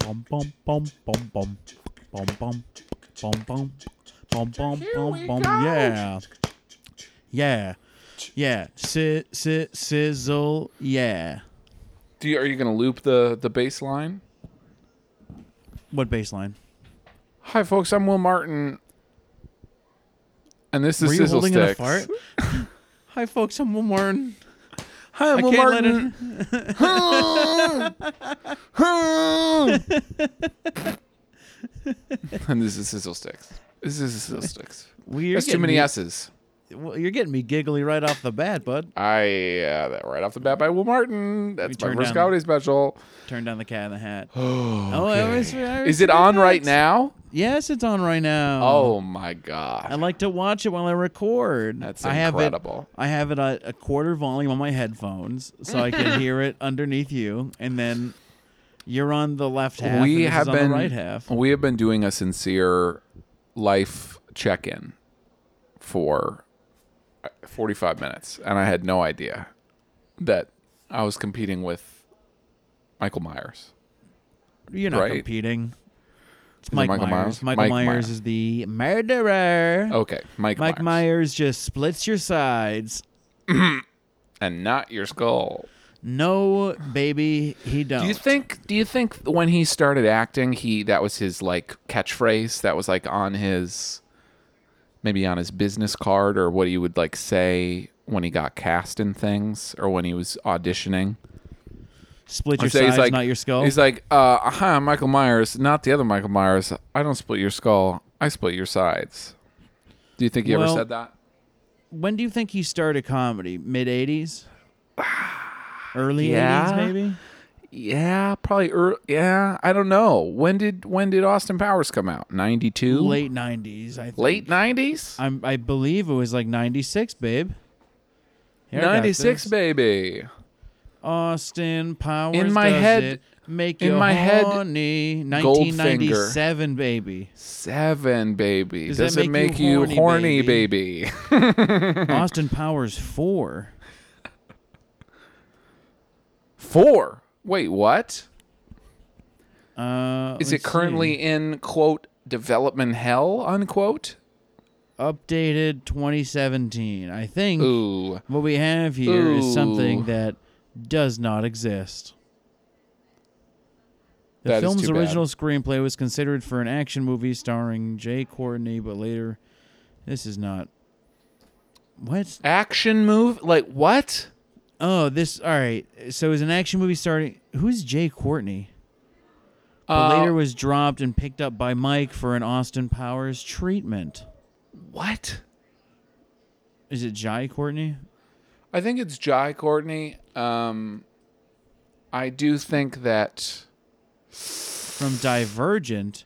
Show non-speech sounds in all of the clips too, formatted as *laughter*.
bum bum bum bum bum. Bum bum bum bum. Bum bum bum bum. yeah. Yeah. Yeah. Si si sizzle. Yeah. Do you, are you gonna loop the the bass line? what baseline Hi, folks. I'm Will Martin, and this is were you Sizzle holding in a Sticks. fart? *laughs* Hi folks. I'm Will Martin Hi, I'm Will Martin. *laughs* and this is Sizzle Sticks. This is Sizzle Sticks. Well, That's too many me- S's. Well, you're getting me giggly right off the bat, bud. I uh, that right off the bat by Will Martin. That's my first down- comedy special. Turn down the cat in the hat. Oh, Oh, I was- I was is it on right now? Yes, it's on right now. Oh my god! I like to watch it while I record. that's I have incredible. it. I have it at a quarter volume on my headphones, so I can hear it *laughs* underneath you, and then you're on the left half. we have been the right half. we have been doing a sincere life check-in for uh, 45 minutes and i had no idea that i was competing with michael myers You're not right. competing. It's it Mike Michael Myers. Myers? Michael Mike Myers Myers. is the murderer. okay mike, Mike myers. Myers just splits your sides. *clears throat* and not your skull No, baby, he don't. do you think do you think when he started acting he that was his like catchphrase that was like on his maybe on his business card or what he would like say when he got cast in things or when he was auditioning split your sides, like- not your skull? He's like, uh, hi, I'm Michael Myers, not the other Michael Myers. I don't split your skull. I split your sides. Do you think he ever said that? when do you think he started comedy? Mid '80s, *sighs* early Yeah. '80s, maybe. Yeah, probably. Er, yeah, I don't know. When did when did Austin Powers come out? Ninety two. Late '90s, I think. Late nineties. I'm, believe it was like '96, babe. Here, I got Ninety six, baby. Austin Powers. In my head- it, make in you my head, horny. Goldfinger. 1997, baby. Seven, baby. Does Does, it make make you you horny, horny, baby? baby? *laughs* Austin Powers four. Four. Wait, what? Uh, Is it currently see. in quote development hell unquote? updated 2017? I think. Ooh. What we have here is something that does not exist. The That is film's too bad. original screenplay was considered for an action movie starring Jay Courtney, but later, this is not. What? Action move? Like what? Oh, this. All right. So it was an action movie starting. Who's Jay Courtney? But Uh, later was dropped and picked up by Mike for an Austin Powers treatment. what? Is it Jai Courtney? I think it's Jai Courtney. Um, I do think that. From Divergent.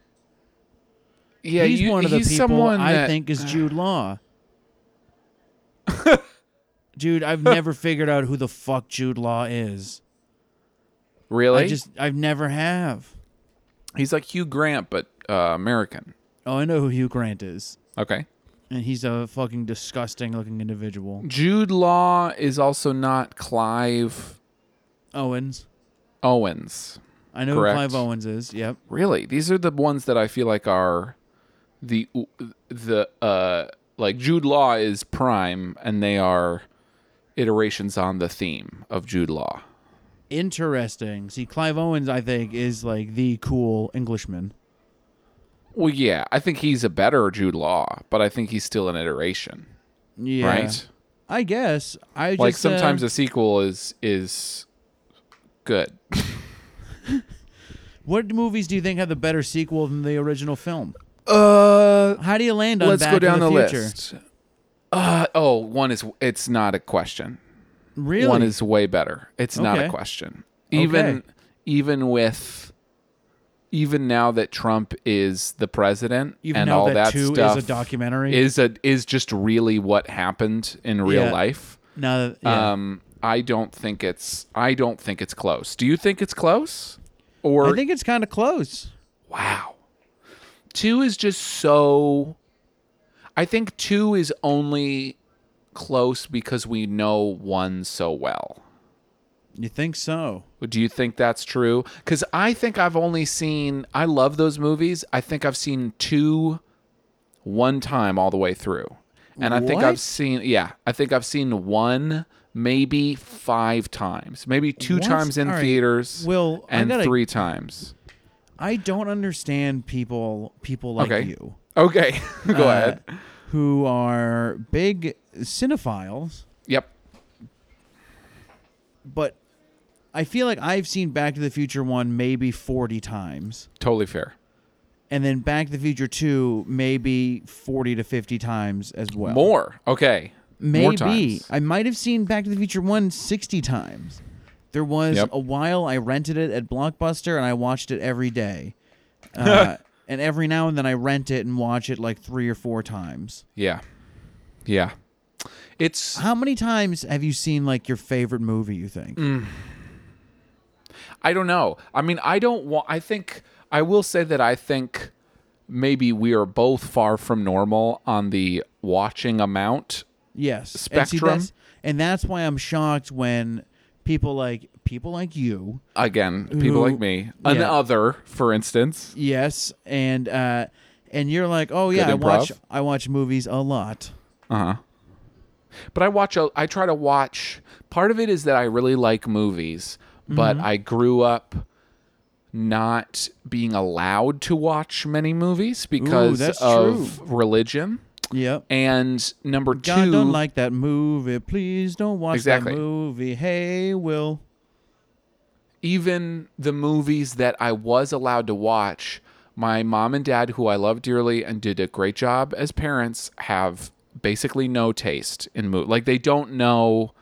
Yeah, he's you, one of the people I that- think is Jude Law. *laughs* Dude, I've never figured out who the fuck Jude Law is. really. I just I've never have. he's like Hugh Grant, but uh, American. Oh, I know who Hugh Grant is. Okay. And he's a fucking disgusting looking individual. Jude Law is also not Clive Owens. Owens. I know Correct. who Clive Owens is. Yep. Really, these are the ones that I feel like are the the uh like Jude Law is prime, and they are iterations on the theme of Jude Law. Interesting. See, Clive Owens, I think, is like the cool Englishman. Well, yeah, I think he's a better Jude Law, but I think he's still an iteration, Yeah. right? I guess. I just like sometimes uh, a sequel is is good. *laughs* what movies do you think have the better sequel than the original film? Uh, How do you land on let's Back go down the, the, list. Uh, oh, one is it's not a question. Really? One is way better. It's not a Okay. question. Even Okay. even with even now that Trump is the president Even and now all that, that, two stuff is a documentary. is a is just really what happened in real Yeah. life. that, yeah. Um, I don't think it's I don't think it's close. Do you think it's close? Or I think it's kind of close. wow, two is just so. I think two is only close because we know one so well. You think so? Do you think that's true? Because I think I've only seen. I love those movies. I think I've seen two, one time all the way through, and I think I've seen. Yeah, I think I've seen one, maybe five times, maybe two What? times in right. theaters, Will, and gotta- three times. I don't understand people people like Okay. you Okay, *laughs* go uh, ahead. who are big cinephiles, Yep. but I feel like I've seen Back to the Future one maybe forty times, Totally fair. and then Back to the Future two maybe forty to fifty times as well. More. Okay. More Maybe times. I might have seen Back to the Future one 60 times. There was Yep. a while I rented it at Blockbuster and I watched it every day. *laughs* Uh, and every now and then I rent it and watch it like three or four times. Yeah. Yeah. It's How many times have you seen like your favorite movie? You think? Mm. I don't know. I mean, I don't want. I think I will say that I think maybe we are both far from normal on the watching amount. Yes. Spectrum? And, that's, and that's why I'm shocked when people like people like you, Again, people Who- like me, an yeah. other, for instance. yes, and uh, and you're like, oh yeah, I watch. I watch movies a lot. Uh huh. But I watch. A, I try to watch. Part of it is that I really like movies, but Mm-hmm. I grew up not being allowed to watch many movies because that's of religion. Yep. And number God two, don't like that movie. Please don't watch Exactly. that movie. Hey, Will. even the movies that I was allowed to watch, my mom and dad, who I love dearly and did a great job as parents, have basically no taste in movies. Like they don't know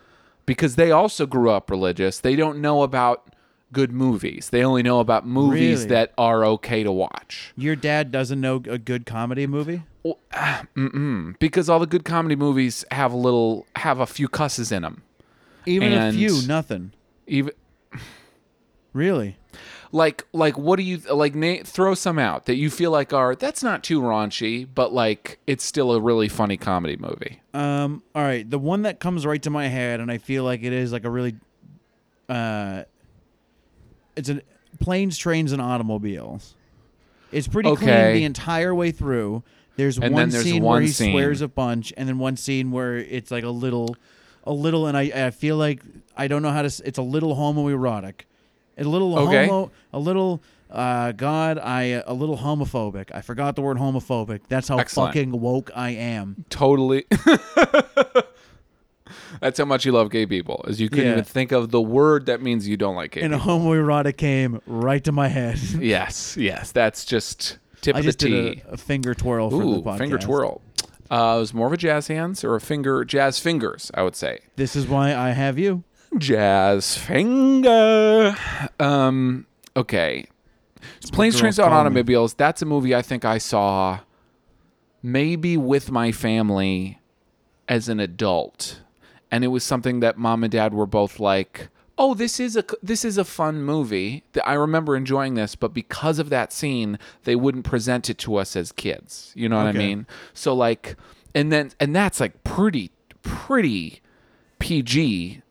because they also grew up religious. They don't know about good movies. They only know about movies Really? that are okay to watch. Your dad doesn't know a good comedy movie? Well, ah, *sighs* Mm-mm. Because all the good comedy movies have a little have a few cusses in them. Even a And- few, nothing. Even Really? Like like what do you like na- throw some out that you feel like are that's not too raunchy but like it's still a really funny comedy movie Um, all right, the one that comes right to my head and I feel like it is like a really uh it's an planes, trains and automobiles. It's pretty clean the entire way through. There's And one there's scene one where he scene. swears a bunch and then one scene where it's like a little a little and I I feel like I don't know how to it's a little homoerotic. A little Okay. homo a little uh god I a little homophobic. I forgot the word homophobic. That's how Excellent. fucking woke I am. totally *laughs* that's how much you love gay people is you couldn't Yeah. even think of the word that means you don't like gay and a people. homoerotic came right to my head. *laughs* yes yes that's just tip I of the just did T. a, a finger twirl for the podcast. finger twirl uh, it was more of a jazz hands or a finger jazz fingers i would say This is why I have you. Jazz finger. Um. Okay. Planes, Trains, and. Automobiles. That's a movie I think I saw, maybe with my family, as an adult, and it was something that mom and dad were both like, "Oh, this is a this is a fun movie. That I remember enjoying this, but because of that scene, they wouldn't present it to us as kids. You know what I mean? So like, and then and that's like pretty pretty PG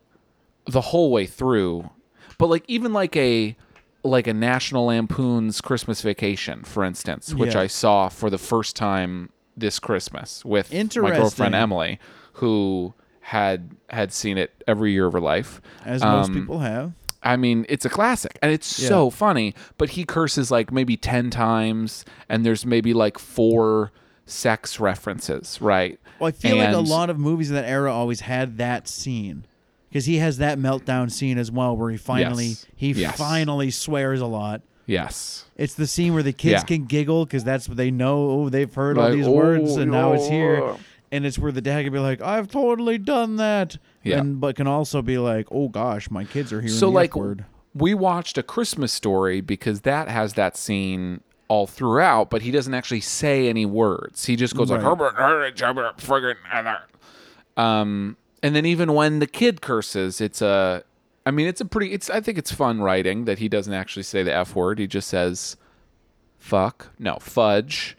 the whole way through. But like even like a like a National Lampoon's Christmas Vacation, for instance, which Yeah. I saw for the first time this Christmas with my Interesting. girlfriend Emily, who had had seen it every year of her life. As most Um, people have. I mean, it's a classic and it's so funny, but he curses like maybe 10 times and there's maybe like four sex references, right? Well, I feel like a And- lot of movies in that era always had that scene. Because he has that meltdown scene as well where he finally Yes. he Yes. finally swears a lot. Yes. It's the scene where the kids Yeah. can giggle because that's what they know. Oh, they've heard all Like, these words, "Oh, and now it's here. And it's where the dad can be like, "I've totally done that," Yeah. and but can also be like, "Oh gosh, my kids are hearing So the like word." we watched a Christmas story because that has that scene all throughout, but he doesn't actually say any words. He just goes like Right. Herbert, Herbert, Herbert, friggin' Heather." Um, and then even when the kid curses, it's a, I mean, it's a pretty, it's, I think it's fun writing that he doesn't actually say the F word. He just says, fuck, no, fudge.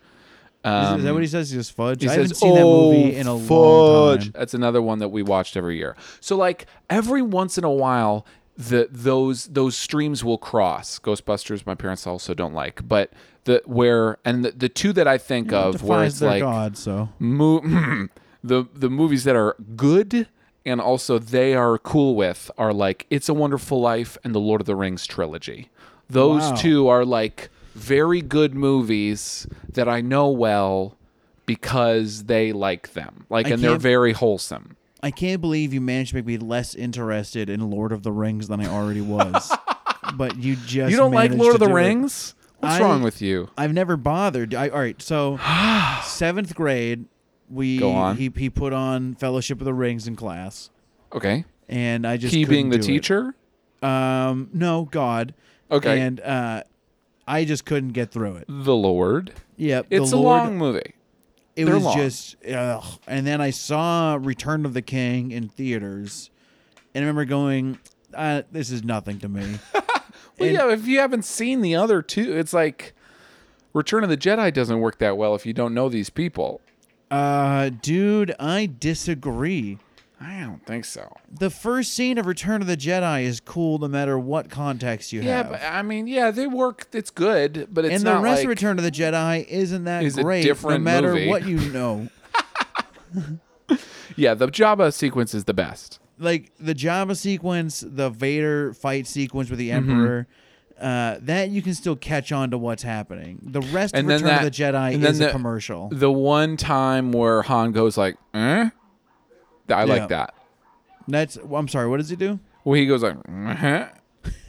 Is, is that what he um, says? He just fudge. He I haven't says, seen that movie "Oh, in a long fudge." time. That's another one that we watched every year. So like every once in a while, the those those streams will cross. Ghostbusters, my parents also don't like, but the where and the, the two that I think of where it's like God, so mo- *laughs* hmm, the the movies that are good and also they are cool with are like It's a Wonderful Life and the Lord of the Rings trilogy. Those Wow. two are like very good movies that I know well because they like them. Like I and they're very wholesome. I can't believe you managed to make me less interested in Lord of the Rings than I already was. *laughs* but you just You don't like Lord of the do it. Rings? What's I- wrong with you? I've never bothered. I, all right, so *gasps* seventh grade, we Go on. he he put on Fellowship of the Rings in class, Okay. and I just He being the do it. teacher? Um, no, God. Okay. And uh, I just couldn't get through it. the Lord. Yep. It's the a Lord, long movie. It they're was long. just, ugh. and then I saw Return of the King in theaters, and I remember going, uh, "This is nothing to me." *laughs* Well, And- yeah, if you haven't seen the other two, it's like Return of the Jedi doesn't work that well if you don't know these people. Uh, dude, I disagree. I don't think so. The first scene of Return of the Jedi is cool no matter what context you have. Yeah, have. but I mean, yeah, they work. It's good, but it's and the not rest like, of Return of the Jedi isn't that is a great, no different matter movie. what you *laughs* know. Yeah, the Jabba sequence is the best. like the Jabba sequence, the Vader fight sequence with the Mm-hmm. Emperor, uh, that you can still catch on to what's happening. The rest And of Return that- of the Jedi is a the- commercial. The one time where Han goes like, "Eh," I Yeah. like that. That's. I'm sorry. What does he do? Well, he goes like, "Uh-huh."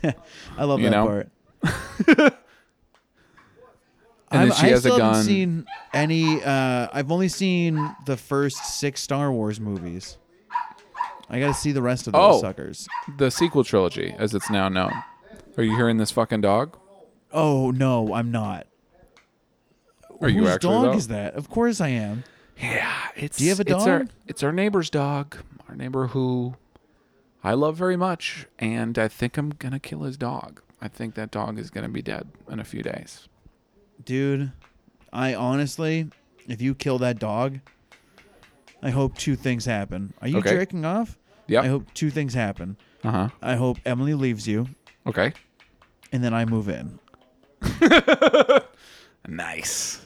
*laughs* I love You that know? part. *laughs* And then I've- she I has a still haven't seen any. Uh, I've only seen the first six Star Wars movies. I got to see the rest of those Oh. suckers. the sequel trilogy, as it's now known. Are you hearing this fucking dog? Oh no, I'm not. Are you Whose actually? dog though? is that? Of course I am. Yeah, it's. Do you have a It's our, dog? it's our neighbor's dog. Our neighbor who I love very much, and I think I'm gonna kill his dog. I think that dog is gonna be dead in a few days. Dude, I honestly, if you kill that dog, I hope two things happen. Are you Okay. jerking off? Yep. I hope two things happen. Uh huh. I hope Emily leaves you, Okay. and then I move in. *laughs* Nice.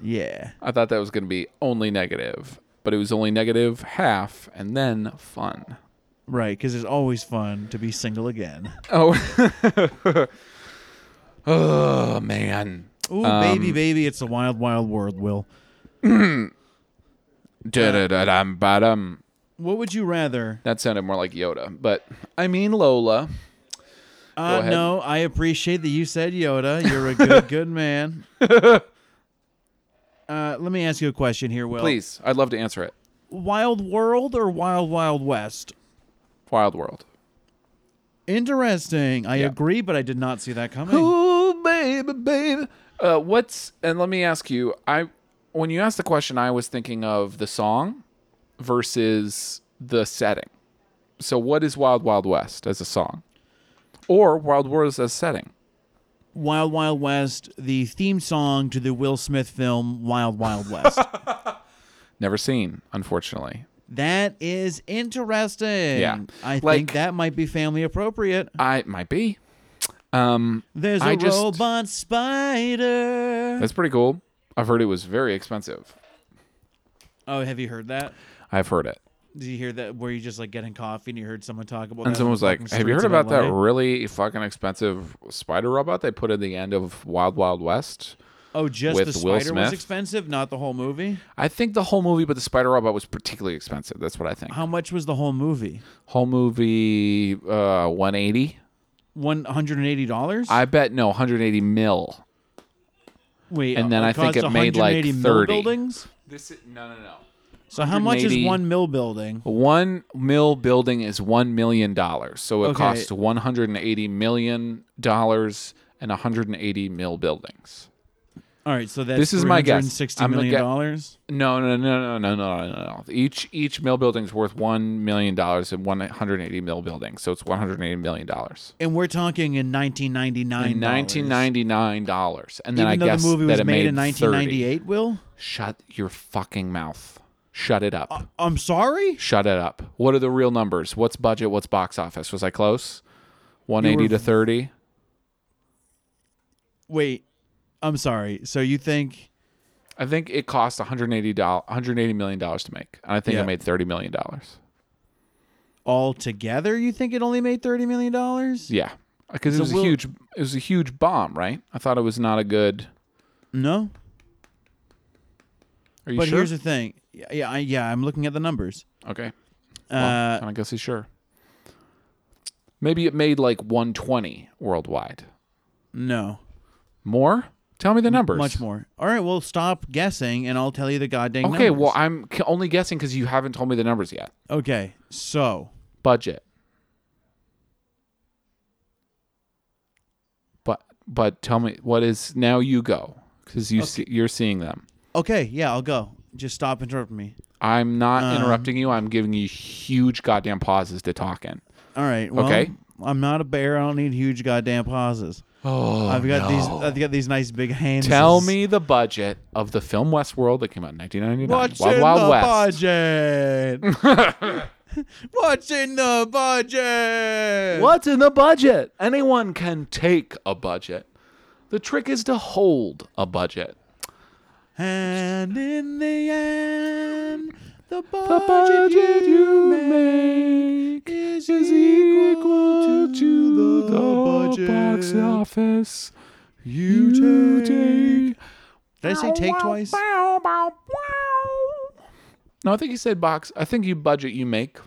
Yeah. I thought that was gonna be only negative, but it was only negative half, and then fun. Right, because it's always fun to be single again. Oh. *laughs* oh man. Oh, Um, baby, baby, it's a wild, wild world, Will. *clears throat* Da-da-da-dum-ba-dum. What would you rather? That sounded more like Yoda, but I mean Lola. Uh, no, I appreciate that you said Yoda. You're a good, *laughs* good man. Uh, let me ask you a question here, Will. Please, I'd love to answer it. Wild World or Wild Wild West? Wild World. Interesting. I Yeah. agree, but I did not see that coming. Ooh, baby, baby. Uh, what's and let me ask you. I when you asked the question, I was thinking of the song versus the setting. So, what is Wild Wild West as a song, or Wild World as a setting? Wild Wild West, the theme song to the Will Smith film Wild Wild West. *laughs* Never seen, unfortunately. that is interesting. Yeah. I Like- think that might be family appropriate. I might be. Um, There's a I just- robot spider. that's pretty cool. I've heard it was very expensive. Oh, have you heard that? I've heard it. Did you hear that where you just like getting coffee and you heard someone talk about And someone was like, "Have you heard about that really fucking expensive spider robot they put at the end of Wild Wild West?" Oh, just the Will spider was expensive, not the whole movie. I think the whole movie, but the spider robot was particularly expensive. That's what I think. How much was the whole movie? Whole movie, uh, one eighty. One hundred and eighty dollars. I bet no, one hundred eighty mil. Wait, and then uh, I think it made, like, 30. buildings. This is, no, no, no. So how much is one mill building? One mill building is one million dollars, so it Okay. costs one hundred and eighty million dollars and one hundred and eighty mill buildings. All right, so that's This is my guess. Sixty I'm gonna million get- dollars. No, no, no, no, no, no, no, no. Each each mill building is worth one million dollars and one hundred and eighty mill buildings, so it's one hundred and eighty million dollars. And we're talking in 1999. Nineteen ninety nine dollars. and then Even I though guess the movie that was it made in 1998, Will? Shut your fucking mouth. Shut it up. Uh, I'm sorry? Shut it up. What are the real numbers? What's budget? What's box office? Was I close? 180 to 30? Wait. I'm sorry. So you think I think it cost 180 dollars 180 million dollars to make. And I think Yeah. it made 30 million dollars. altogether you think it only made 30 million dollars? Yeah. Cuz it was a huge it was a huge bomb, right? I thought it was not a good No. Are you But sure? here's the thing. Yeah, yeah, I, yeah, I'm looking at the numbers. okay. Well, Uh I guess he's sure. Maybe it made like 120 worldwide. no. More? Tell me the numbers. Much more. All right, well stop guessing and I'll tell you the goddamn Okay, numbers. well I'm c- only guessing cuz you haven't told me the numbers yet. Okay. So, budget. But but tell me what is now you go because you see, you're seeing them. Okay, yeah, I'll go. Just stop interrupting me. I'm not Um, interrupting you. I'm giving you huge goddamn pauses to talk in. All right. Well, Okay. I'm not a bear. I don't need huge goddamn pauses. Oh, I've got these. I've got these nice big hands. Tell me the budget of the film Westworld that came out in 1999. What's Wild in Wild the West. budget? *laughs* *laughs* What's in the budget? What's in the budget? Anyone can take a budget. The trick is to hold a budget. And in the end, the budget, The budget you make is is equal to the the box office you you take. Did I say take twice? No, I think you said box. I think you budget you make.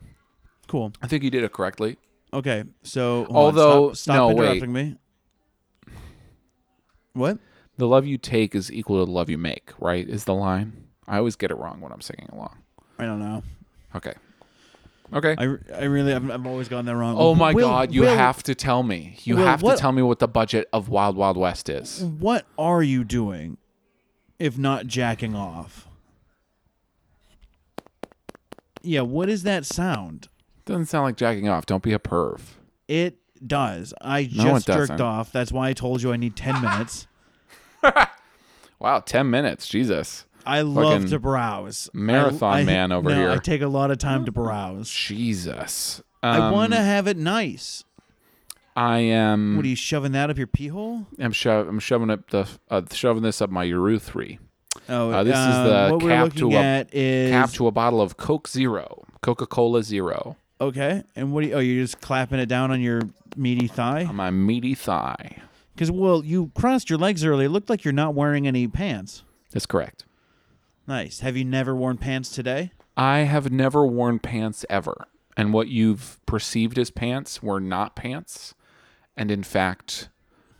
Cool. I think you did it correctly. Okay, so hold on, Although- stop, stop no, wait. interrupting me. What? The love you take is equal to the love you make, right? Is the line. I always get it wrong when I'm singing along. I don't know. Okay. Okay. I, I really I've, I've always gotten that wrong. oh my Will- God! You Will, have to tell me. You Will, have what- to tell me what the budget of Wild Wild West is. What are you doing, if not jacking off? Yeah, what is that sound? Doesn't sound like jacking off. Don't be a perv. It does. I No, just it jerked doesn't. off. That's why I told you I need ten minutes. *laughs* Wow, ten minutes. Jesus. I love Fucking to browse. marathon I- I- man over no, here. I take a lot of time to browse. Jesus. I Um, want to have it nice. I am. What are you shoving that up your pee hole? I'm, sho- I'm shoving up the uh, shoving this up my urethra. Oh, Uh, this is um, the what cap to a- is Cap to a bottle of Coke Zero, Coca Cola Zero, okay. And what? Are you, oh, you're just clapping it down on your meaty thigh? on my meaty thigh. Because well, you crossed your legs earlier. It looked like you're not wearing any pants. That's correct. Nice. Have you never worn pants today? I have never worn pants ever, and what you've perceived as pants were not pants, and in fact,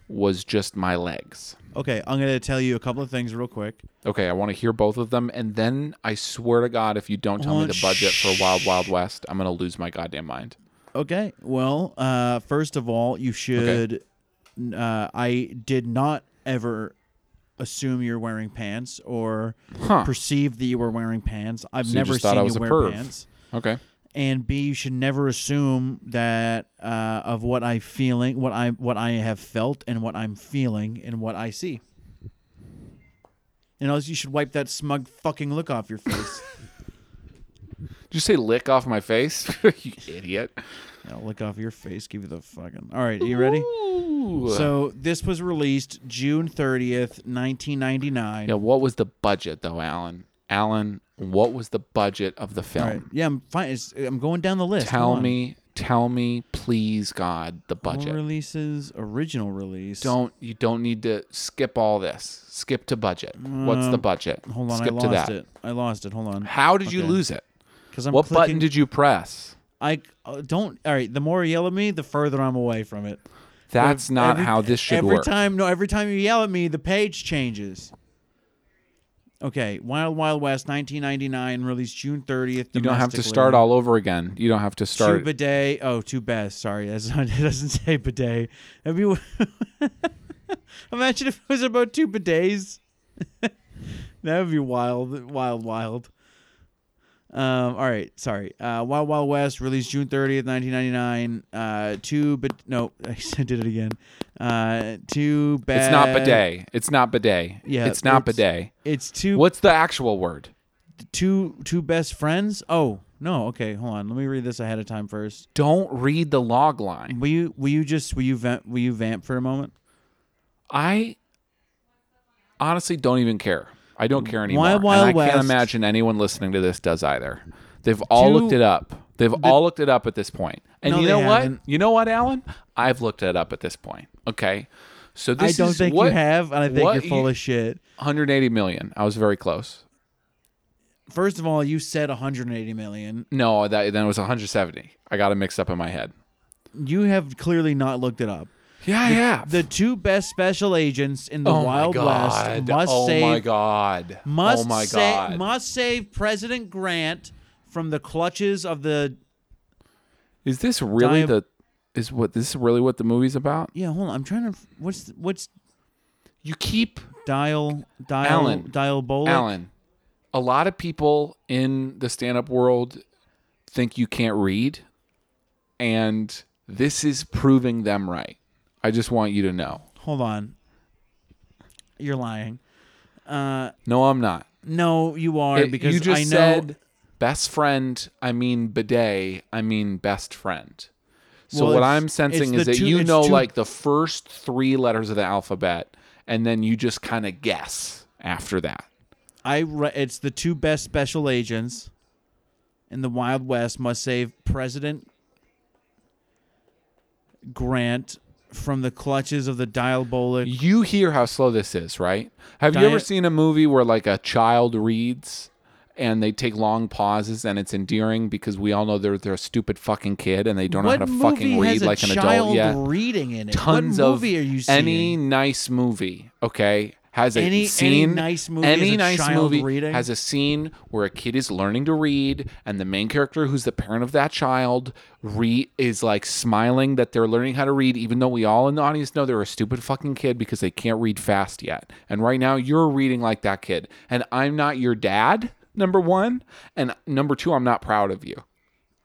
was just my legs. Okay, I'm gonna tell you a couple of things real quick. Okay, I want to hear both of them, and then I swear to God, if you don't tell me the budget for. Wild Wild West, I'm gonna lose my goddamn mind. Okay. Well, uh, first of all, you should. Uh, I did not ever assume you're wearing pants or Huh? perceive that you were wearing pants. I've So never thought seen you wear perv. pants. Okay. And B, you should never assume that uh, of what I feeling, what I what I have felt, and what I'm feeling, and what I see. And else, you should wipe that smug fucking look off your face. *laughs* Did you say lick off my face? *laughs* you idiot. Yeah, lick off your face. Give you the fucking. All right, are you ready? Ooh. So this was released June thirtieth, nineteen ninety nine. yeah, what was the budget though, Alan? Alan, what was the budget of the film? right. Yeah, I'm fine. It's, I'm going down the list. Tell me, tell me, please, God, the budget. releases, original release. Don't you don't need to skip all this. Skip to budget. What's the Um, budget? Hold on, Skip I to lost that. it. I lost it. Hold on. How did you Okay. lose it? Because I'm what clicking, button did you press? I uh, don't. All right. The more you yell at me, the further I'm away from it. That's not Every- how this should every work. time, no. Every time you yell at me, the page changes. Okay, Wild Wild West, 1999, released June 30th. You don't have to start all over again. You don't have to Two start. bidet. Oh, two best. Sorry, that's not, *laughs* it doesn't say bidet. Have you? *laughs* Imagine if it was about two bidets. *laughs* that would be wild, wild, wild. Um, all right, sorry. Uh, Wild Wild West released June 30th, 1999. Uh, two, but no, *laughs* I did it again. Uh, two bad. It's not bidet. It's not bidet. Yeah, It's not it's- bidet. It's two. What's the actual word? two two best friends? Oh no. Okay, hold on. Let me read this ahead of time first. Don't read the log line. Will you will you just will you vamp will you vamp for a moment? I honestly don't even care. I don't care anymore. Wild Wild and I can't imagine anyone listening to this does either. They've all Two- looked it up. They've all looked it up at this point. And No, you they know what? haven't. You know what, Alan? I've looked it up at this point. Okay. So I this don't is think what, you have, and I think what you're full you- of shit. 180 million. I was very close. First of all, you said 180 million. No, that then it was 170. I got it mixed up in my head. You have clearly not looked it up. Yeah, I have. The two best special agents in the oh Wild West must oh save my god. must oh my sa- must save President Grant from the clutches of the is this really Diab- the is what this is really what the movie's about? Yeah, hold on. I'm trying to what's what's You keep dial dial Alan. diabolic Alan, a lot of people in the stand up world think you can't read, and this is proving them right. I just want you to know. Hold on. You're lying. Uh No, I'm not. no, you are It- because you just I know said best friend, I mean bidet, I mean best friend. So Well, what I'm sensing is that two- you know two- like the first three letters of the alphabet, and then you just kind of guess after that. I re- it's the two best special agents in the Wild West must save President Grant from the clutches of the diabolic. You hear how slow this is, right? Have you ever seen a movie where like a child reads and they take long pauses and it's endearing because we all know they're they're a stupid fucking kid and they don't what know how to fucking read like an adult yet. reading in it? Tons what of are you seeing? any nice movie, okay, has a Any- any scene. nice movie any nice movie reading? has a scene where a kid is learning to read, and the main character, who's the parent of that child, re is like smiling that they're learning how to read, even though we all in the audience know they're a stupid fucking kid because they can't read fast yet. And right now, you're reading like that kid, and I'm not your dad. Number one, and number two, I'm not proud of you.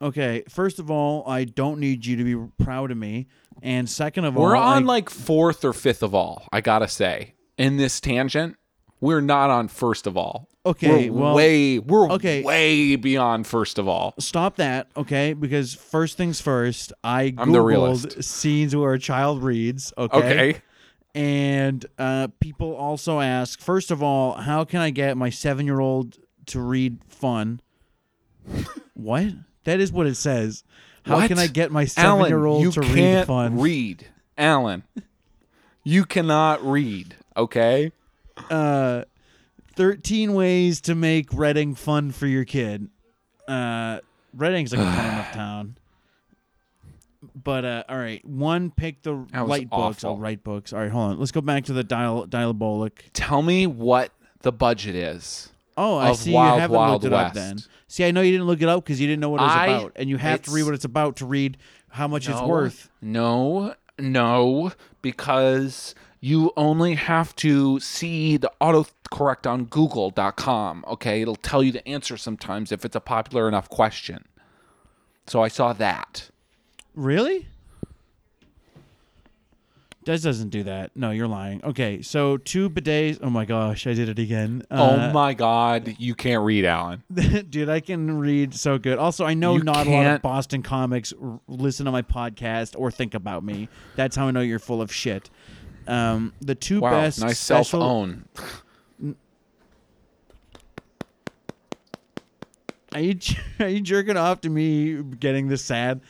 Okay, first of all, I don't need you to be proud of me, and second of all, We're on I- like fourth or fifth of all, I gotta say. In this tangent, we're not on first of all. Okay, we're well- way we're okay. way beyond first of all. stop that, okay? Because first things first, I I'm the googled realist. scenes where a child reads. Okay, Okay. and uh, people also ask, first of all, how can I get my seven-year-old to read fun? *laughs* what? That is what it says. How What? can I get my seven-year-old to read fun? read. Alan, you cannot read. Okay. uh, 13 ways to make Reading fun for your kid. Uh, Reading's like a fun enough town. But uh, all right, one pick the That was light books. awful. I'll write books. All right, hold on. Let's go back to the dial diabolic. Tell me what the budget is. Oh, I Of see. Wild you haven't Wild looked it up West. then. See, I know you didn't look it up because you didn't know what it was I- about, and you have to read what it's about to read how much it's worth. No, no, because you only have to see the autocorrect on google.com, okay? It'll tell you the answer sometimes if it's a popular enough question. So I saw that. Really? That doesn't do that. No, you're lying. Okay, so two bidets. Oh my gosh, I did it again. oh Uh, my god, you can't read, Alan. *laughs* Dude, I can read so good. Also, I know You not a lot of Boston comics r- listen to my podcast or think about me. That's how I know you're full of shit. Um, the two Wow, best nice self own. Are you *laughs* are you jerking off to me getting this sad?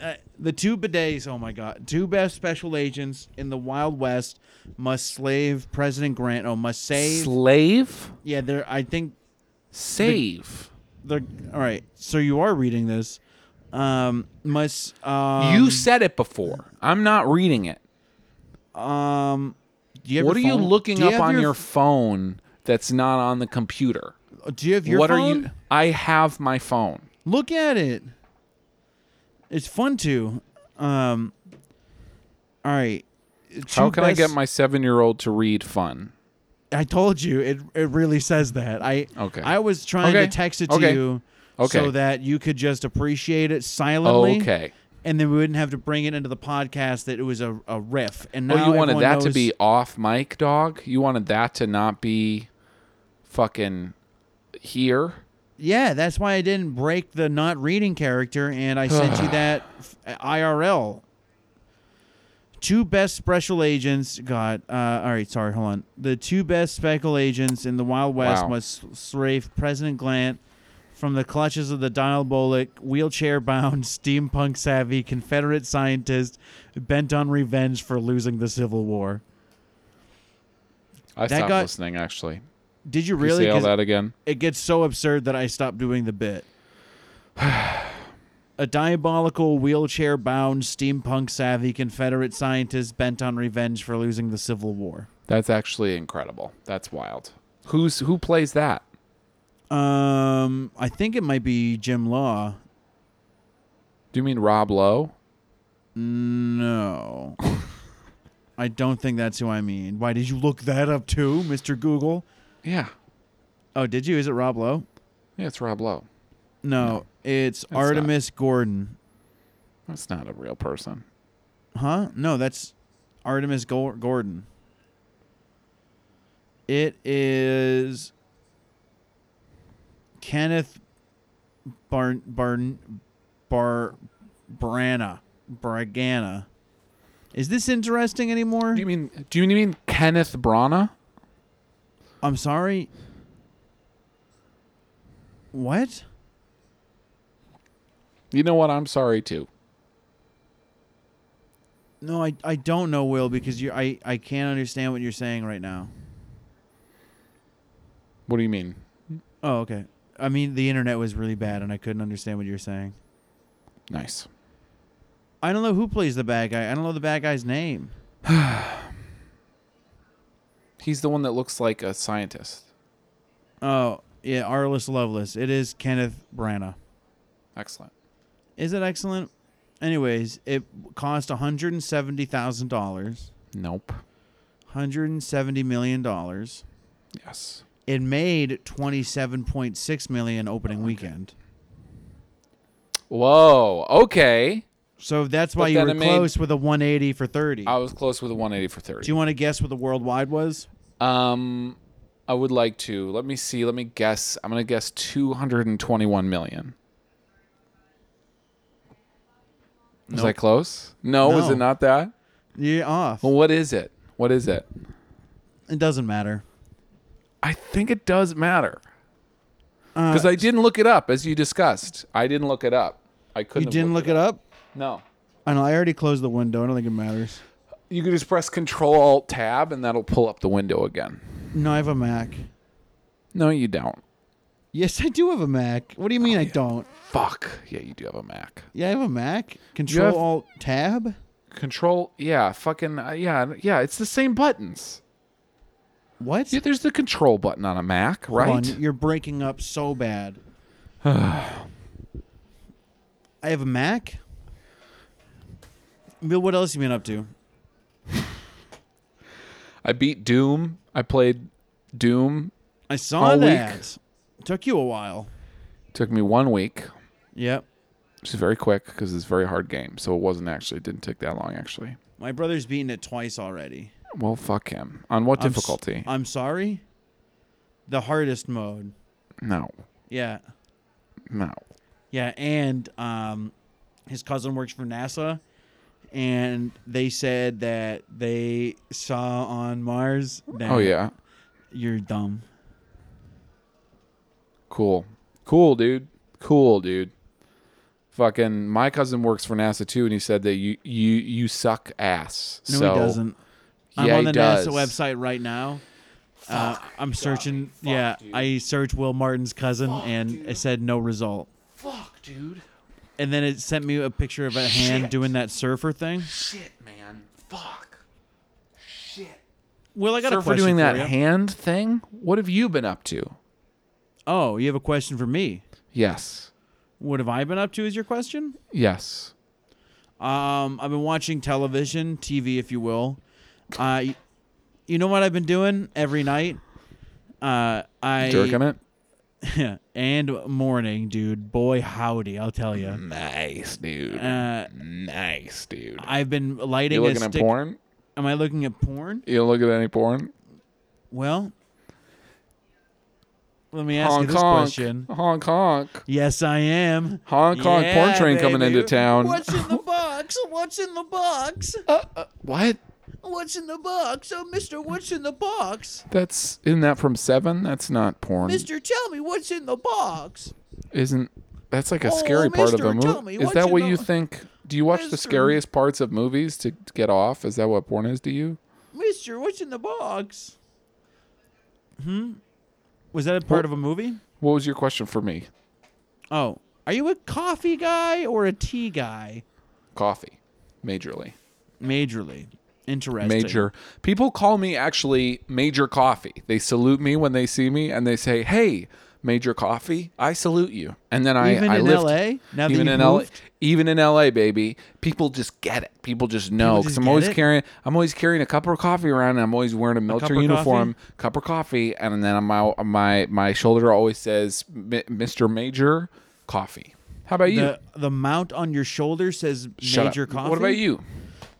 Uh, the two bidets. Oh my god! Two best special agents in the Wild West must slave President Grant. Oh, must save. Slave? yeah, they're. I think Save. they're. All right. So you are reading this. Um, must. Um, you said it before. I'm not reading it. Um, do you have What are your you looking you up on your phone that's not on the computer. Do you have your what phone? are you? I have my phone. Look at it. It's fun to. Um. All right. How can I get my seven-year-old to read fun? I told you it. It really says that. I. Okay. I was trying Okay. to text it to Okay. you. Okay. So that you could just appreciate it silently. okay. And then we wouldn't have to bring it into the podcast that it was a, a riff. And now Oh, you wanted that to be off mic, dog? You wanted that to not be fucking here? Yeah, that's why I didn't break the not reading character, and I sent you *sighs* that f- IRL. Two best special agents got. Uh, all right, sorry, hold on. The two best special agents in the Wild West Wow. was Strafe President Glant from the clutches of the diabolic, wheelchair-bound, *laughs* steampunk savvy Confederate scientist bent on revenge for losing the Civil War. I That stopped got- listening. Actually, Did you Can you really? say all that again? it gets so absurd that I stopped doing the bit. *sighs* A diabolical, wheelchair bound, steampunk savvy Confederate scientist bent on revenge for losing the Civil War. That's actually incredible. That's wild. Who's who plays that? Um, I think it might be Jim Law. Do you mean Rob Lowe? No. *laughs* I don't think that's who I mean. Why did you look that up too, Mr. Google? Yeah, Oh, did you? Is it Rob Lowe? yeah, it's Rob Lowe. No, it's not. Artemus Gordon. That's not a real person. Huh? No, that's Artemus Gor- Gordon. It is Kenneth Barn Barn Bar Brana Bragana. Is this interesting anymore? Do you mean? Do you mean Kenneth Brana? I'm sorry. What? You know what? I'm sorry too. No, I, I don't know, Will, because you I, I can't understand what you're saying right now. What do you mean? Oh, okay. I mean, the internet was really bad, and I couldn't understand what you're saying. Nice. I don't know who plays the bad guy. I don't know the bad guy's name. *sighs* He's the one that looks like a scientist. Oh, yeah, Arliss Loveless. It is Kenneth Branagh. Excellent. Is it excellent? Anyways, it cost $170,000, Nope. $170 million. Yes. It made 27.6 million opening weekend. Whoa. Okay. So that's why But you then were it made- close with a 180 for 30. I was close with a 180 for 30. Do you want to guess what the worldwide was? Um, I would like to. Let me see. Let me guess. I'm gonna guess 221 million. Was. I close? No, was No. it not that? You're off. Well, what is it? What is it? It doesn't matter. I think it does matter Uh, because I didn't look it up as you discussed. I didn't look it up. I couldn't. You didn't look it up? No. I know. I already closed the window. I don't think it matters. You can just press Control Alt Tab and that'll pull up the window again. No, I have a Mac. No, you don't. Yes, I do have a Mac. What do you mean Oh, I don't? Fuck. Yeah, you do have a Mac. Yeah, I have a Mac. Control Alt Tab. Control. Yeah. Fucking. Uh, yeah. Yeah. It's the same buttons. What? Yeah, there's the control button on a Mac, Hold right? on, You're breaking up so bad. *sighs* I have a Mac. Bill, what else you been up to? I beat Doom. I played Doom. I saw All week. that. Took you a while. Took me one week, Yep. which is very quick because it's a very hard game. So it wasn't actually. It didn't take that long actually. My brother's beaten it twice already. Well, fuck him. On what I'm s- difficulty? I'm sorry. The hardest mode. no, Yeah. no. Yeah, and um, his cousin works for NASA, and they said that they saw on Mars. That Oh yeah, you're dumb. cool, cool, dude, cool, dude. Fucking, my cousin works for NASA too, and he said that you you you suck ass. No, so, he doesn't. I'm Yeah, on the does. NASA website right now. Uh, I'm searching. yeah, I searched Will Martin's cousin, and it said no result. Fuck, dude. And then it sent me a picture of a hand doing that surfer thing. Shit, man. Fuck. Shit. Will, I got Sir, a for question doing that you. hand thing, what have you been up to? oh, you have a question for me. Yes. What have I been up to? Is your question? Yes. Um, I've been watching television, TV, if you will. Uh, you know what I've been doing every night? Uh, I Jerking it? *laughs* and morning, dude. Boy, howdy, I'll tell you. Nice, dude. Uh, nice, dude. I've been lighting You a looking at porn? Am I looking at porn? You look at any porn? Well, let me ask you this question. Honk honk. Yes, I am. Hong Kong Yeah, porn train coming baby. into town. What's in the box? What's in the box? Uh, uh, what? What's in the box? Oh, Mister, what's in the box? That's isn't that from Seven? That's not porn. Mister, tell me what's in the box. Isn't that's like a Oh, scary part of mister, a tell movie? Is that what the- you think? Do you watch the scariest parts of movies to, to get off? Is that what porn is to you? Mister, what's in the box? Hmm. Was that a part What- of a movie? What was your question for me? Oh, are you a coffee guy or a tea guy? Coffee, majorly. Majorly. Interesting. Major. People call me actually Major Coffee. They salute me when they see me and they say, "Hey, Major Coffee, I salute you." And then I Even I in LA? Now even in LA, even in LA, baby, people just get it. People just know because I'm always it? carrying. I'm always carrying a cup of coffee around, and I'm always wearing a cup military of uniform, cup of coffee, and then on my my my shoulder always says Mr. Major Coffee. How about you? The the mount on your shoulder says Shut major up. coffee. What about you?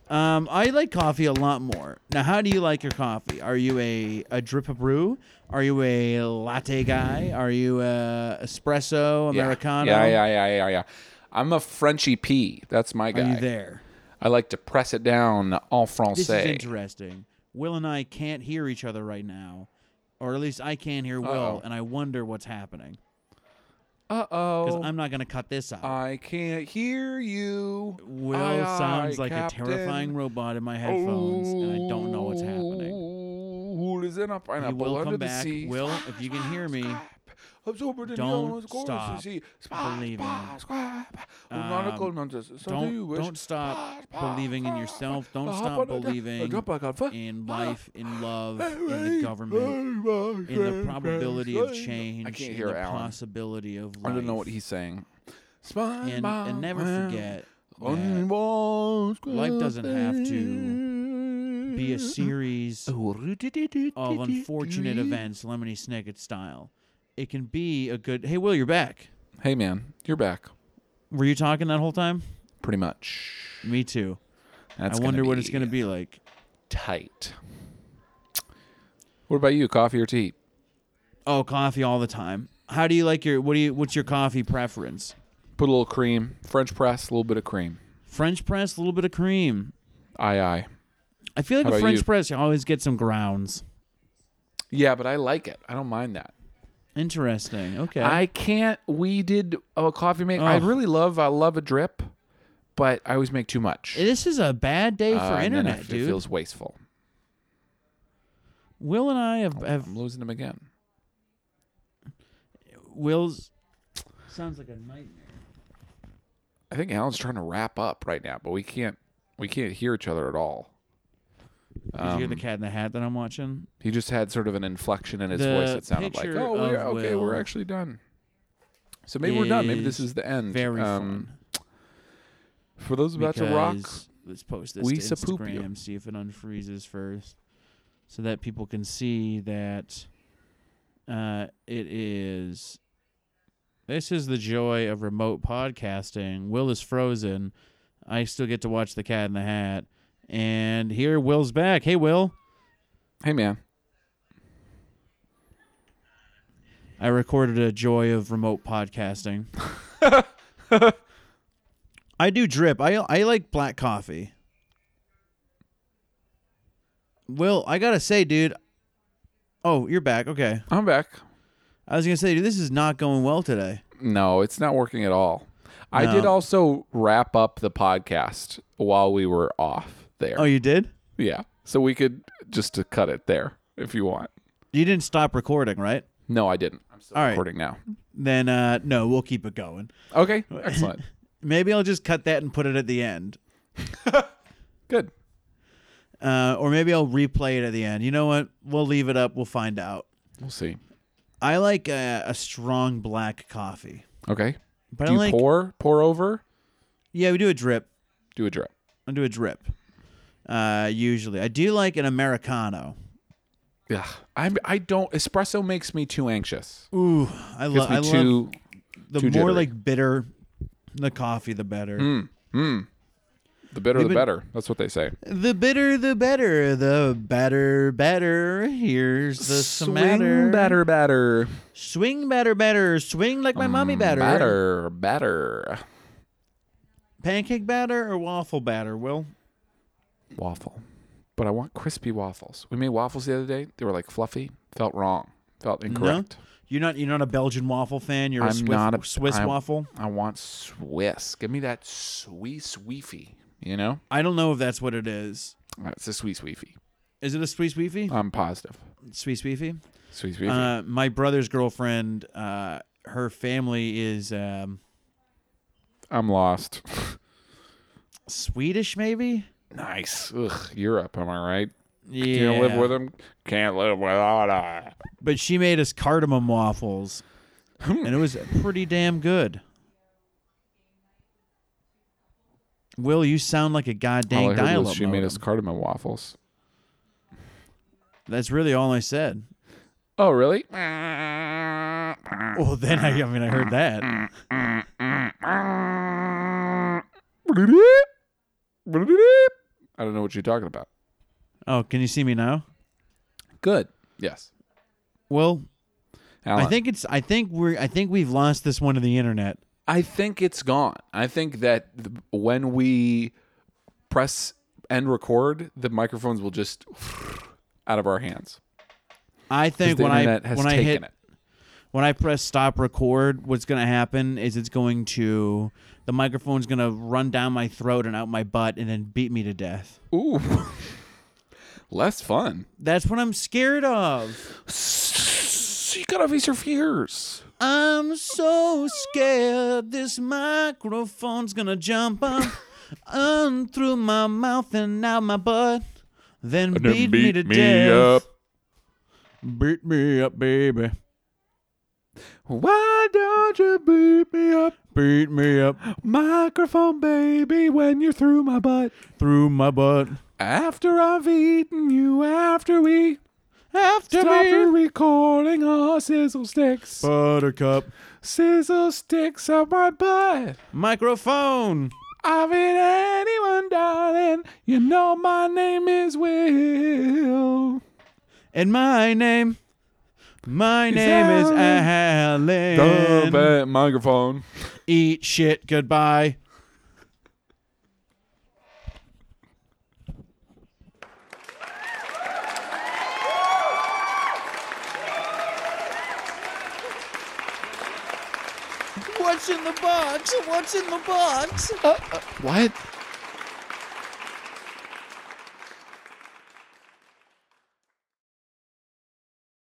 Um, I like coffee a lot more. Now, how do you like your coffee? Are you a a drip brew? Are you a latte guy? Are you a espresso americano? Yeah, yeah, yeah, yeah, yeah. I'm a Frenchy P. That's my guy. Are you there? I like to press it down en This is interesting. Will and I can't hear each other right now, or at least I can't hear Will, Uh-oh. and I wonder what's happening Uh oh. because oh. I'm not gonna cut this out. I can't hear you. Will Aye, aye, sounds like Captain. a terrifying robot in my headphones, and I don't know what's happening. Who is in a pineapple will under come the back. sea? Will, if you can hear me, Absorbed in don't the stop sea. Squab, believing. squab, squab. Um, nonsense. So do you don't wish? don't stop believing in yourself. Don't uh, stop on a- believing a drop like a foot. in ah. life, in love, in the government, in the probability of change, I can't in hear the Alan. possibility of life. I don't know what he's saying. and and never forget that Life life doesn't have to be a series of unfortunate events, Lemony Snicket style. It can be a good. Hey, Will, you're back. Hey man, you're back. Were you talking that whole time? Pretty much. Me too. That's I wonder what it's going to be like. tight. What about you? Coffee or tea? Oh, coffee all the time. How do you like your? What do you? What's your coffee preference? Put a little cream, French press, a little bit of cream. French press, a little bit of cream. Aye aye. I feel like How a French you? press, you always get some grounds. Yeah, but I like it. I don't mind that. Interesting. Okay. I can't. We did a coffee make. I Ugh. really love. I love a drip, but I always make too much. this is a bad day for Uh, and then internet, it, dude. It feels wasteful. Will and I have, have I'm losing him again. Will's sounds like a nightmare. I think Alan's trying to wrap up right now, but we can't. We can't hear each other at all. Did you hear the Um, cat in the hat that I'm watching? He just had sort of an inflection in his The voice that sounded like, picture "Oh, we're, of okay, we're Will actually done." So maybe we're done. Maybe this is the end. Very um, fun. For those about to rock, because- Let's post this we to support you. Instagram. See if it unfreezes first, so that people can see that uh, it is. This is the joy of remote podcasting. Will is frozen. I still get to watch the Cat in the Hat, and here Will's back. Hey, Will. hey man, I recorded a joy of remote podcasting. *laughs* I do drip. I I like black coffee. Will, I gotta say, dude. Oh, you're back. Okay. I'm back. I was gonna say, dude, this is not going well today. No, it's not working at all. I No. did also wrap up the podcast while we were off there. Oh, you did? yeah, so we could just to cut it there if you want. You didn't stop recording, right? No, I didn't. I'm still All right. recording now. Then, uh, no, we'll keep it going. Okay, excellent. *laughs* Maybe I'll just cut that and put it at the end. *laughs* Good. Uh, or maybe I'll replay it at the end. You know what? We'll leave it up. We'll find out. We'll see. I like a, a strong black coffee, Okay. but Do I you like pour pour over? yeah. We do a drip. Do a drip. I do a drip. Uh, usually, I do like an americano. Yeah. I I don't espresso makes me too anxious. Ooh, I me I love the too more jittery. like bitter the coffee, the better. mm, mm. The bitter We've the been- better. That's what they say. The bitter, the better. The better, better. Here's the smatter. Swing batter batter. Swing better, better. Swing like my mommy Mm, batter. Batter batter. Pancake batter or waffle batter, Will? Waffle. But I want crispy waffles. We made waffles the other day. They were like fluffy. Felt wrong. Felt incorrect. You're not you're not a Belgian waffle fan. You're a I'm Swiss, not a- Swiss I'm- waffle. I want Swiss. Give me that sweet sweefy. You know? I don't know if that's what it is. Uh, It's a sweet sweefy. Is it a sweet sweefy? I'm positive. sweet sweefy. Sweet sweefy. Uh, my brother's girlfriend, uh, her family is um, I'm lost. *laughs* Swedish, maybe. Nice. Ugh, Europe. Am I right? Yeah, Can't live with them. Can't live without her. But she made us cardamom waffles, hmm. and it was pretty damn good. Will, you sound like a goddamn dial-up she made us cardamom waffles. That's really all I said. Oh, really? Well, then I, I mean, I heard that. *laughs* I don't know what you're talking about. Oh, can you see me now? Good. Yes. Well, Alan, I think it's. I think we're. I think we've lost this one to the internet. I think it's gone. I think that th- when we press and record, the microphones will just *sighs* out of our hands. I think the when I when I taken hit it. When I press stop record, what's going to happen is it's going to the microphone's going to run down my throat and out my butt and then beat me to death. Ooh. *laughs* Less fun. That's what I'm scared of. You gotta face your fears. I'm so scared this microphone's going to jump up on through my mouth and out my butt. Then then beat, me to beat me death. up. Beat me up, baby. Why don't you beat me up, Beat me up microphone baby, when you're through my butt? through my butt. After I've eaten you, after we After stop me. recording our sizzle sticks, Buttercup. sizzle sticks up my butt. Microphone. I've hit anyone, darling. You know my name is Will. And my name, my name is Alan. Alan. bad microphone. Eat shit. Goodbye. What's in the box? What's in the box? Uh, uh, what?